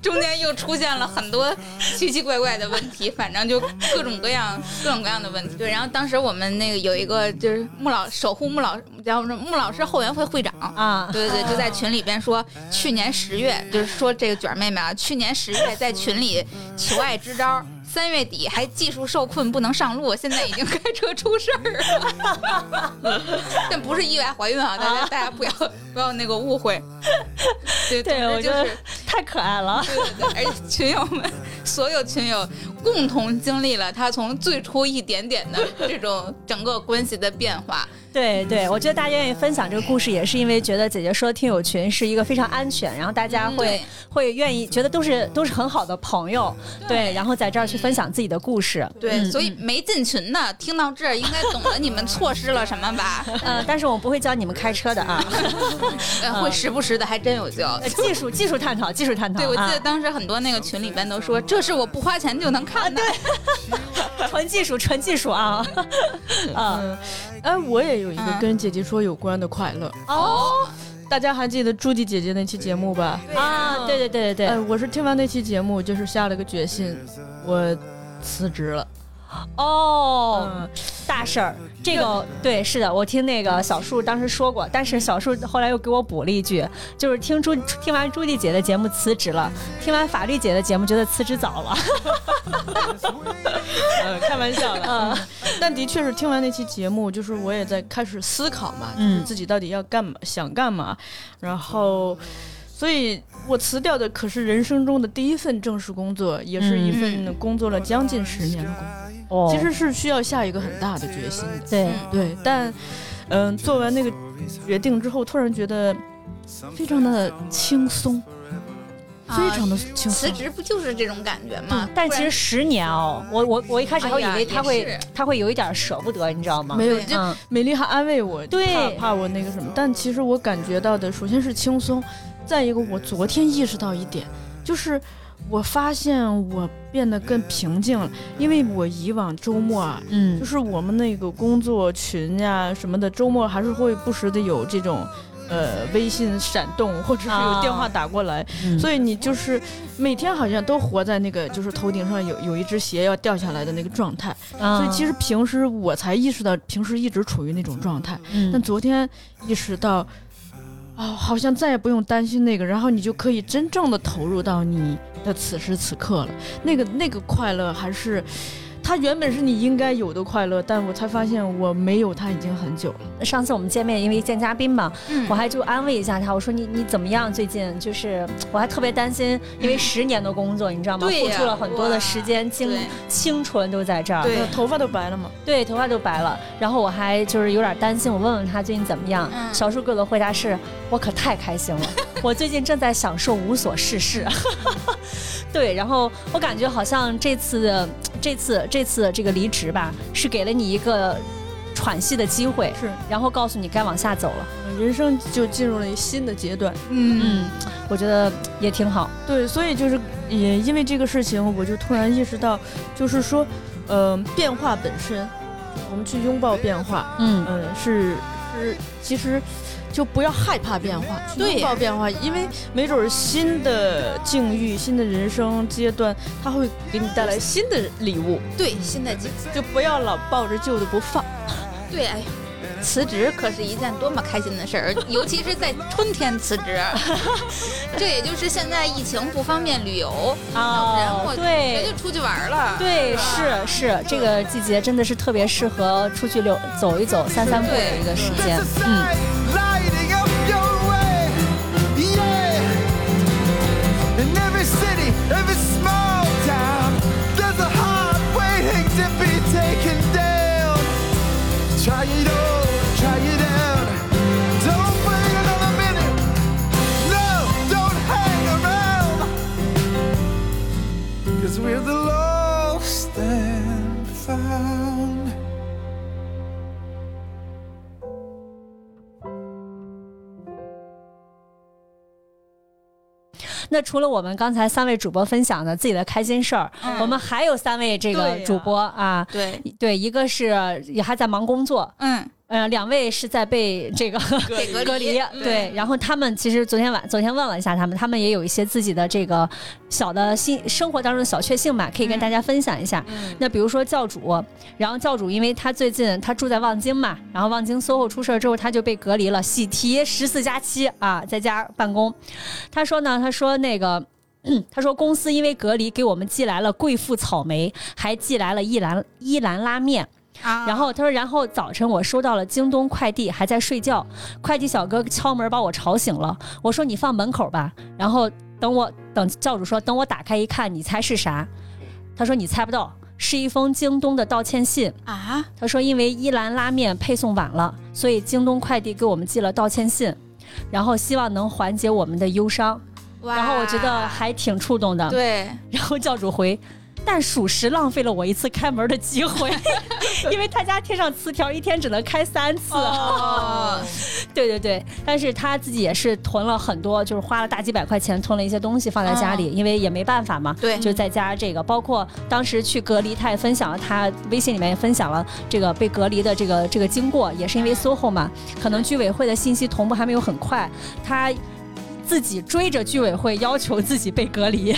中间又出现了很多奇奇怪怪的问题，反正就各种各样各种各样的问题。对，然后当时我们那个有一个就是穆老守护穆老叫什么穆老师后援会会长啊对对对，就在群里边说，去年十月就是说这个卷妹妹啊，去年十月在群里求爱支招。三月底还技术受困不能上路，现在已经开车出事儿了，但不是意外怀孕啊，大家大家不要不要那个误会。对对我就我觉得是太可爱了。对对对，而且群友们所有群友共同经历了他从最初一点点的这种整个关系的变化。对对，我觉得大家愿意分享这个故事，也是因为觉得姐姐说听友群是一个非常安全，然后大家会、对会愿意觉得都是都是很好的朋友，对，然后在这儿去分享自己的故事。对，嗯所以没进群的听到这儿，应该懂得你们错失了什么吧？呃，但是我不会教你们开车的啊，呃，会时不时的还真有教。呃技术技术探讨，技术探讨。对，我记得啊当时很多那个群里边都说，这是我不花钱就能看的。纯技术，纯技术啊，啊哎，我也有一个嗯跟姐姐说有关的快乐。哦大家还记得朱迪姐姐那期节目吧？啊，对对对对哎，对，我是听完那期节目，就是下了个决心，我辞职了。哦，嗯，大事儿，这个对，是的，我听那个小树当时说过，但是小树后来又给我补了一句，就是听朱听完朱棣姐的节目辞职了，听完法律姐的节目觉得辞职早了，呃，开玩笑的。嗯但的确是听完那期节目，就是我也在开始思考嘛，嗯就是自己到底要干嘛，想干嘛，然后。所以我辞掉的可是人生中的第一份正式工作，也是一份工作了将近十年的工作，哦其实是需要下一个很大的决心的。对，对，但嗯、做完那个决定之后，突然觉得非常的轻松，非常的轻松辞。职不就是这种感觉吗？但其实十年哦，我我我一开始还以为他会、他会有一点舍不得，你知道吗？没有，就嗯美丽还安慰我，对怕怕我那个什么。但其实我感觉到的，首先是轻松，再一个，我昨天意识到一点，就是我发现我变得更平静了，因为我以往周末啊，嗯就是我们那个工作群呀、什么的，周末还是会不时的有这种。呃，微信闪动，或者是有电话打过来，嗯所以你就是每天好像都活在那个就是头顶上有有一只鞋要掉下来的那个状态。嗯所以其实平时我才意识到，平时一直处于那种状态。嗯但昨天意识到，哦，好像再也不用担心那个，然后你就可以真正的投入到你的此时此刻了。那个那个快乐还是。它原本是你应该有的快乐，但我才发现我没有它已经很久了。上次我们见面，因为见嘉宾嘛，嗯我还就安慰一下他，我说你你怎么样？最近就是 我还特别担心，因为十年的工作，你知道吗？付出了很多的时间、精对青春都在这儿，头发都白了嘛？对，头发都白了。然后我还就是有点担心，我问问他最近怎么样。嗯小树给我的回答是：我可太开心了，我最近正在享受无所事事。对，然后我感觉好像这次的这次这次这个离职吧，是给了你一个喘息的机会，是，然后告诉你该往下走了。人生就进入了一新的阶段。嗯嗯，我觉得也挺好。对，所以就是也因为这个事情，我就突然意识到，就是说，呃，变化本身，我们去拥抱变化，嗯嗯、是是，其实就不要害怕变化，拥抱变化，因为没准儿新的境遇、新的人生阶段，它会给你带来新的礼物，对，新的季。就不要老抱着旧的不放。对，哎呀，辞职可是一件多么开心的事儿，尤其是在春天辞职。这也就是现在疫情不方便旅游，要不然哦，对就出去玩了。对，是是，这个季节真的是特别适合出去溜走一走、散散步的一个时间 Just a。嗯，sign lighting up 那除了我们刚才三位主播分享的自己的开心事儿，嗯我们还有三位这个主播啊。对，对，一个是也还在忙工作，嗯，呃，两位是在被这个被 隔离 对。然后他们其实昨天晚昨天问了一下他们，他们也有一些自己的这个小的新生活当中的小确幸吧，可以跟大家分享一下。嗯那比如说教主，然后教主因为他最近他住在望京嘛，然后望京 SOHO 出事儿之后，他就被隔离了，喜提十四加七啊，在家办公。他说呢，他说那个。他说公司因为隔离，给我们寄来了贵妇草莓，还寄来了一兰一兰拉面。啊然后他说，然后早晨我收到了京东快递，还在睡觉，快递小哥敲门把我吵醒了。我说你放门口吧，然后等我等教主说等我打开一看，你猜是啥？他说你猜不到，是一封京东的道歉信。啊，他说因为一兰拉面配送晚了，所以京东快递给我们寄了道歉信，然后希望能缓解我们的忧伤。哇然后我觉得还挺触动的。对，然后教主回。但属实浪费了我一次开门的机会，因为他家贴上词条，一天只能开三次。哦，对对对，但是他自己也是囤了很多，就是花了大几百块钱囤了一些东西放在家里，因为也没办法嘛。对就在家这个，包括当时去隔离，他也分享了他微信里面也分享了这个被隔离的这个这个经过，也是因为 SOHO 嘛，可能居委会的信息同步还没有很快，他。自己追着居委会要求自己被隔离，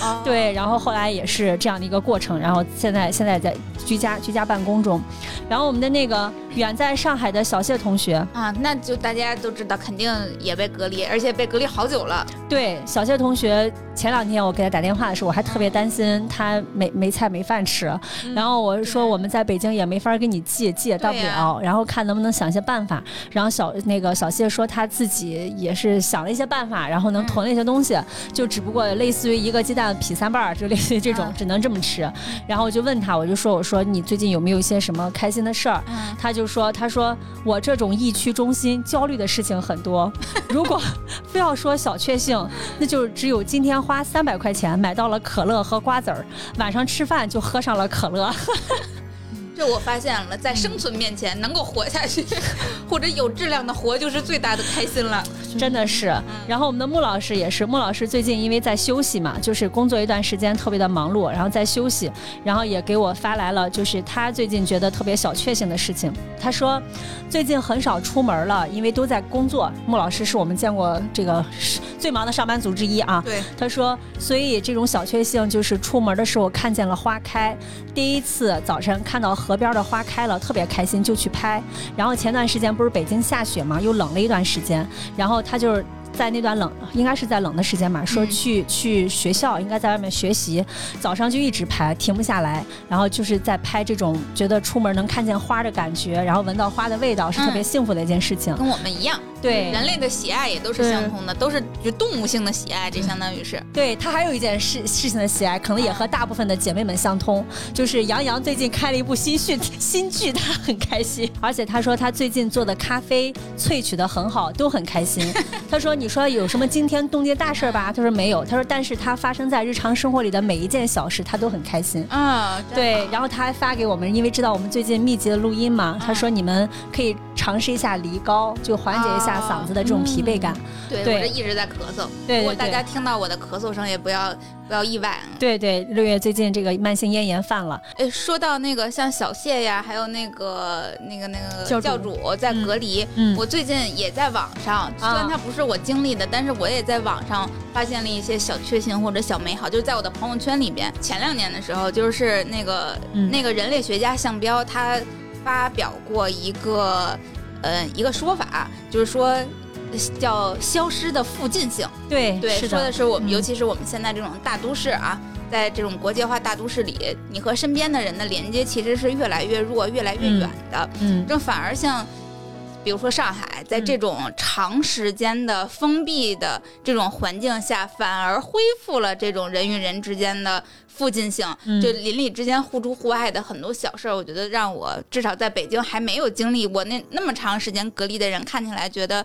哦。对，然后后来也是这样的一个过程，然后现在现在在居家居家办公中，然后我们的那个远在上海的小谢同学，啊，那就大家都知道，肯定也被隔离，而且被隔离好久了。对，小谢同学前两天我给他打电话的时候，我还特别担心他没没菜没饭吃，然后我说我们在北京也没法给你寄，寄也到不了，呀。然后看能不能想一些办法。然后小那个小谢说他自己也是想了一些办法，然后能囤了一些东西，就只不过类似于一个鸡蛋劈三瓣儿，就类似于这种，啊只能这么吃。然后我就问他，我就说我说你最近有没有一些什么开心的事儿？嗯，他就说：“他说我这种疫区中心焦虑的事情很多，如果非要说小确幸，那就是只有今天花三百块钱买到了可乐和瓜子儿，晚上吃饭就喝上了可乐。这我发现了，在生存面前能够活下去，或者有质量的活，就是最大的开心了。真的是。然后我们的穆老师也是，穆老师最近因为在休息嘛，就是工作一段时间特别的忙碌，然后在休息，然后也给我发来了，就是他最近觉得特别小确幸的事情。他说最近很少出门了，因为都在工作。穆老师是我们见过这个最忙的上班族之一啊。对，他说，所以这种小确幸就是出门的时候看见了花开，第一次早晨看到河边的花开了，特别开心，就去拍。然后前段时间不是北京下雪嘛，又冷了一段时间，然后他就是。在那段冷，应该是在冷的时间嘛，说嗯去、去学校，应该在外面学习，早上就一直拍，停不下来，然后就是在拍这种觉得出门能看见花的感觉，然后闻到花的味道，是特别嗯幸福的一件事情。跟我们一样，对，人类的喜爱也都是相通的，都是就动物性的喜爱，这相当于是。对他还有一件事事情的喜爱，可能也和大部分的姐妹们相通，就是杨洋最近开了一部新剧，新剧他很开心，而且他说他最近做的咖啡萃取的很好，都很开心。他说你说有什么惊天动地大事吧？他说没有，他说但是他发生在日常生活里的每一件小事，他都很开心。啊，对，然后他还发给我们，因为知道我们最近密集的录音嘛，他说你们可以尝试一下梨膏，就缓解一下嗓子的这种疲惫感。对对我这一直在咳嗽，对对如果大家听到我的咳嗽声，也不要不要意外啊。对对，六月最近这个慢性咽炎犯了，哎，说到那个像小谢呀，还有那个那个那个教主教主在隔离，嗯我最近也在网上，虽然啊它不是我经历的，但是我也在网上发现了一些小确幸或者小美好，就是在我的朋友圈里边。前两年的时候，就是那个、嗯那个人类学家项彪他发表过一个。呃一个说法，就是说呃叫消失的附近性。对对，说的是我们，嗯尤其是我们现在这种大都市啊，在这种国际化大都市里，你和身边的人的连接其实是越来越弱、越来越嗯远的。嗯这反而像，比如说上海，在这种长时间的封闭的这种环境下，反而恢复了这种人与人之间的附近性，嗯就邻里之间互助互爱的很多小事儿，我觉得让我至少在北京还没有经历过那那么长时间隔离的人，看起来觉得。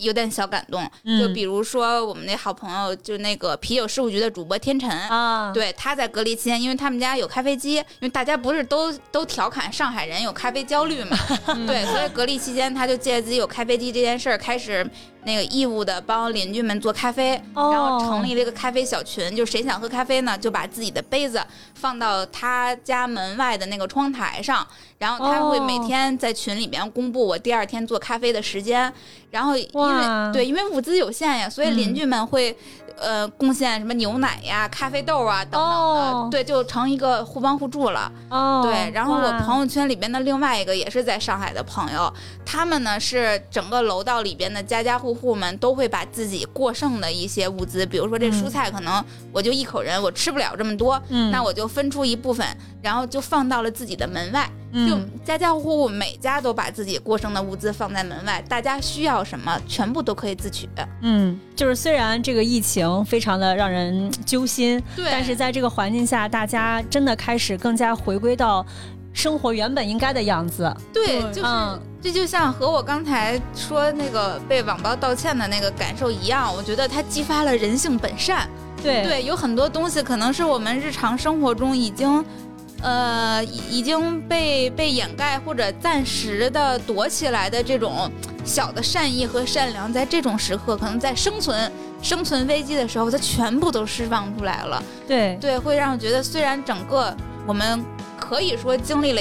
有点小感动，嗯就比如说我们那好朋友，就那个啤酒事务局的主播天辰，啊，对，他在隔离期间，因为他们家有咖啡机，因为大家不是都都调侃上海人有咖啡焦虑嘛，对，所以隔离期间他就借自己有咖啡机这件事儿，开始那个义务的帮邻居们做咖啡，哦。然后成立了一个咖啡小群，就谁想喝咖啡呢，就把自己的杯子放到他家门外的那个窗台上，然后他会每哦。天在群里面公布我第二天做咖啡的时间，然后因为对，因为物资有限呀，所以邻嗯。居们会。呃，贡献什么牛奶呀、咖啡豆啊等等的，哦对，就成一个互帮互助了。哦，对，然后我朋友圈里边的另外一个也是在上海的朋友，他们呢是整个楼道里边的家家户户们都会把自己过剩的一些物资，比如说这嗯。蔬菜可能我就一口人，我吃不了这么多，嗯。那我就分出一部分，然后就放到了自己的门外，就嗯家家户户每家都把自己过剩的物资放在门外，大家需要什么全部都可以自取。嗯，就是虽然这个疫情非常的让人揪心，对但是在这个环境下，大家真的开始更加回归到生活原本应该的样子。对，对就是、嗯这就像和我刚才说那个被网暴道歉的那个感受一样，我觉得它激发了人性本善。对对，有很多东西可能是我们日常生活中已经。呃，已已经被被掩盖或者暂时的躲起来的这种小的善意和善良，在这种时刻，可能在生存生存危机的时候，它全部都释放出来了。对对，会让我觉得，虽然整个我们可以说经历了，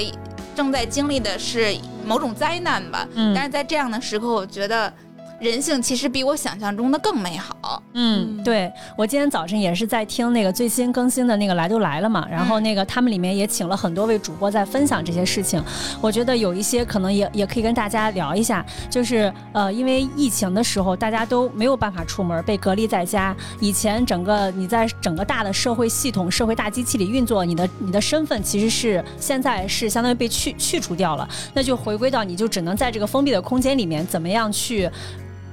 正在经历的是某种灾难吧，嗯但是在这样的时刻，我觉得人性其实比我想象中的更美好。嗯，对我今天早晨也是在听那个最新更新的那个来都来了嘛，然后那个他们里面也请了很多位主播在分享这些事情，我觉得有一些可能也也可以跟大家聊一下，就是呃，因为疫情的时候大家都没有办法出门，被隔离在家，以前整个你在整个大的社会系统、社会大机器里运作，你的你的身份其实是现在是相当于被去去除掉了，那就回归到你就只能在这个封闭的空间里面，怎么样去。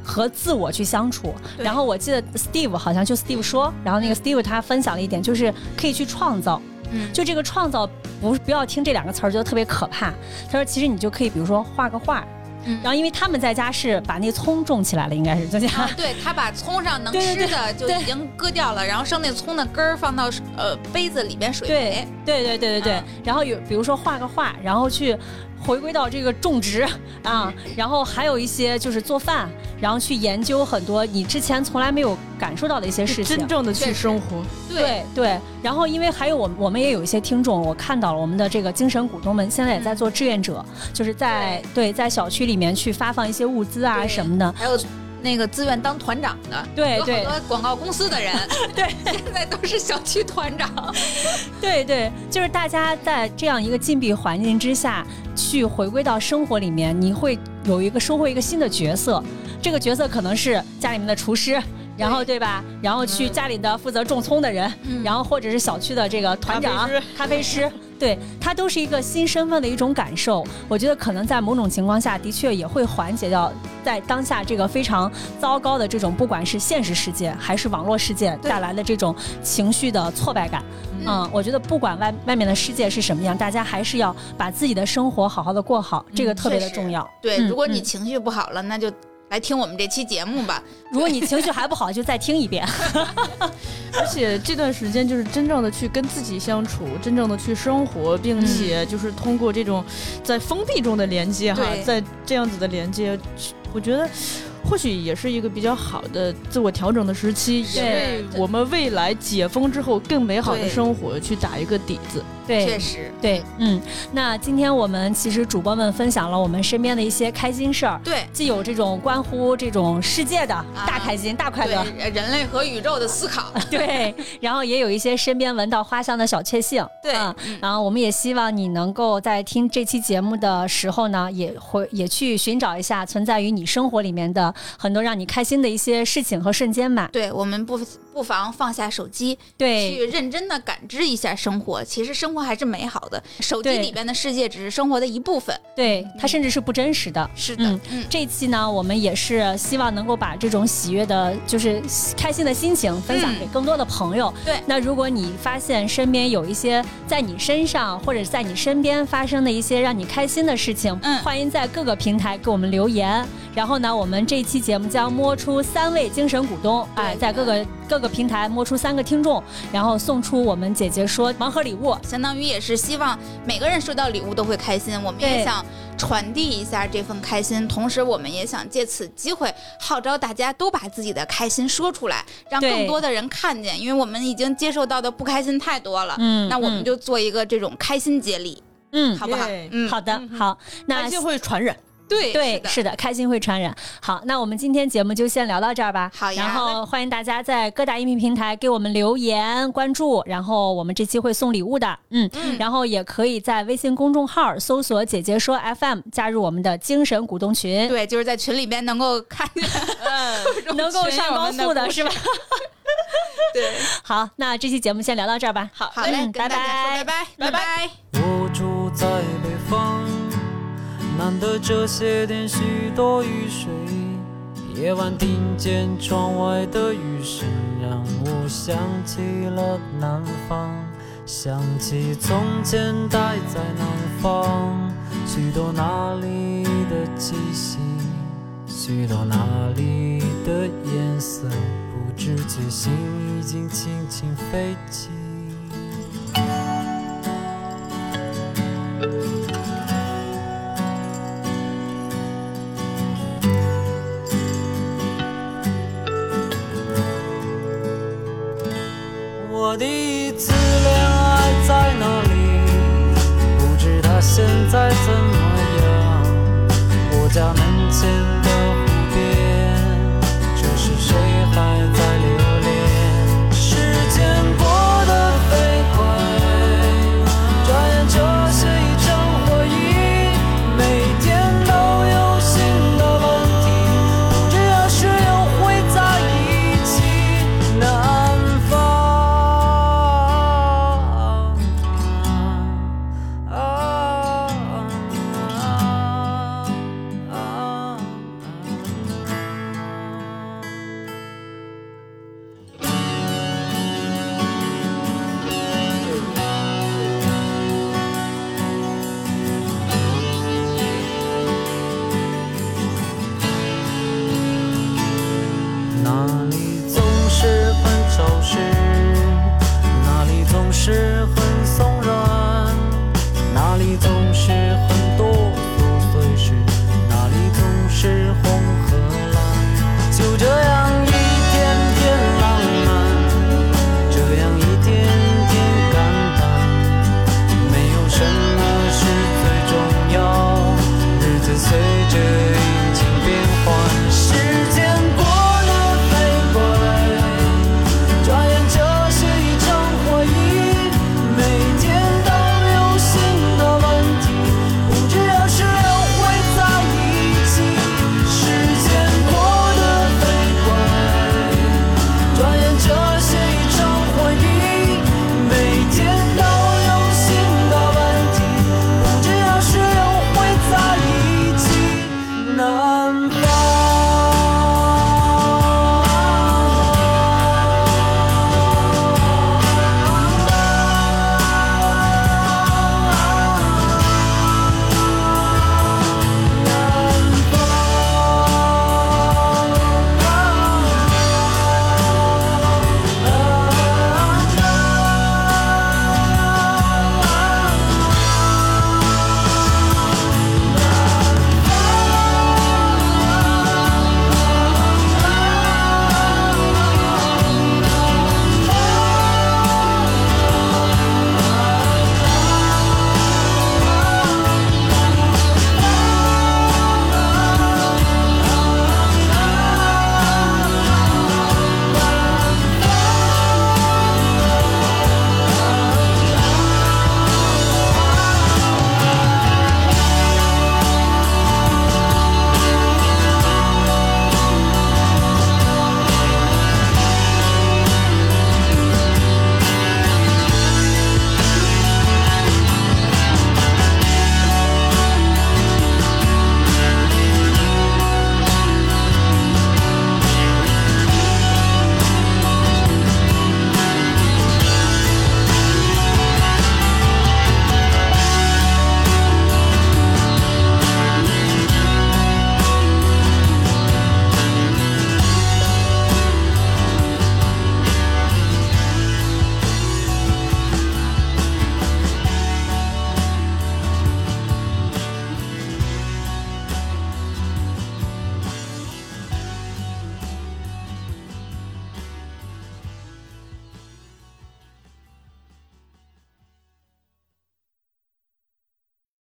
和自我去相处，然后我记得 Steve 好像就 Steve 说，然后那个 Steve 他分享了一点，就是可以去创造，嗯，就这个创造不不要听这两个词儿觉得特别可怕。他说其实你就可以比如说画个画，嗯。然后因为他们在家是把那葱种起来了，应该是在家。啊，对他把葱上能 对对吃的就已经割掉了，然后剩那葱的根儿放到呃杯子里边水对培。对对对对对，嗯。然后有比如说画个画，然后去回归到这个种植啊，嗯然后还有一些就是做饭，然后去研究很多你之前从来没有感受到的一些事情。真正的去生活。对对，然后因为还有我们我们也有一些听众，我看到了我们的这个精神股东们现在也在做志愿者，就是在对在小区里面去发放一些物资啊什么的。还有那个自愿当团长的，有好对对多广告公司的人，对，现在都是小区团长。对对，就是大家在这样一个禁闭环境之下，去回归到生活里面，你会有一个收获一个新的角色，这个角色可能是家里面的厨师。然后对吧？然后去家里的负责种葱的人，嗯然后或者是小区的这个团长、咖啡师对他都是一个新身份的一种感受。我觉得可能在某种情况下，的确也会缓解掉在当下这个非常糟糕的这种，不管是现实世界还是网络世界带来的这种情绪的挫败感。嗯，我觉得不管外外面的世界是什么样，大家还是要把自己的生活好好的过好，这个特别的重要。对，嗯如果你嗯情绪不好了，那就来听我们这期节目吧。如果你情绪还不好，就再听一遍。而且这段时间就是真正的去跟自己相处，真正的去生活，并且就是通过这种在封闭中的连接哈对，在这样子的连接，我觉得或许也是一个比较好的自我调整的时期，也为对我们未来解封之后更美好的生活去打一个底子。对，确实，对，嗯，那今天我们其实主播们分享了我们身边的一些开心事儿，对。既有这种关乎这种世界的大开心、大快乐，人类和宇宙的思考，对，然后也有一些身边闻到花香的小确幸，对，嗯，然后我们也希望你能够在听这期节目的时候呢，也会也去寻找一下存在于你生活里面的很多让你开心的一些事情和瞬间吧。对，我们不不妨放下手机，对，去认真的感知一下生活。其实生活还是美好的，手机里边的世界只是生活的一部分，对，它甚至是不真实的。是的，嗯，这期呢，我们也是希望能够把这种喜悦的，就是开心的心情分享给更多的朋友。对，那如果你发现身边有一些在你身上或者在你身边发生的一些让你开心的事情，嗯，欢迎在各个平台给我们留言。然后呢，我们这期节目将摸出三位精神股东，哎，在各个各个平台摸出三个听众，然后送出我们姐姐说盲盒礼物，相当于也是希望每个人收到礼物都会开心。我们也想传递一下这份开心，同时我们也想借此机会号召大家都把自己的开心说出来，让更多的人看见。因为我们已经接受到的不开心太多了，嗯，那我们就做一个这种开心接力，嗯，好不好？嗯，好的，好，那就会传染。对对，是的，开心会传染。好，那我们今天节目就先聊到这儿吧。好呀。然后欢迎大家在各大音频平台给我们留言关注，然后我们这期会送礼物的。嗯嗯。然后也可以在微信公众号搜索“姐姐说 FM”，加入我们的精神股东群。对，就是在群里边能够看见，能够上高速的是吧？对。好，那这期节目先聊到这儿吧。好，好嘞，拜拜，拜拜，拜拜。我住在北方。难得这些天许多雨水，夜晚听见窗外的雨声，让我想起了南方，想起从前待在南方，许多那里的气息，许多那里的颜色，不知觉心已经轻轻飞起。我第一次恋爱在哪里？不知他现在怎么样。我家门前。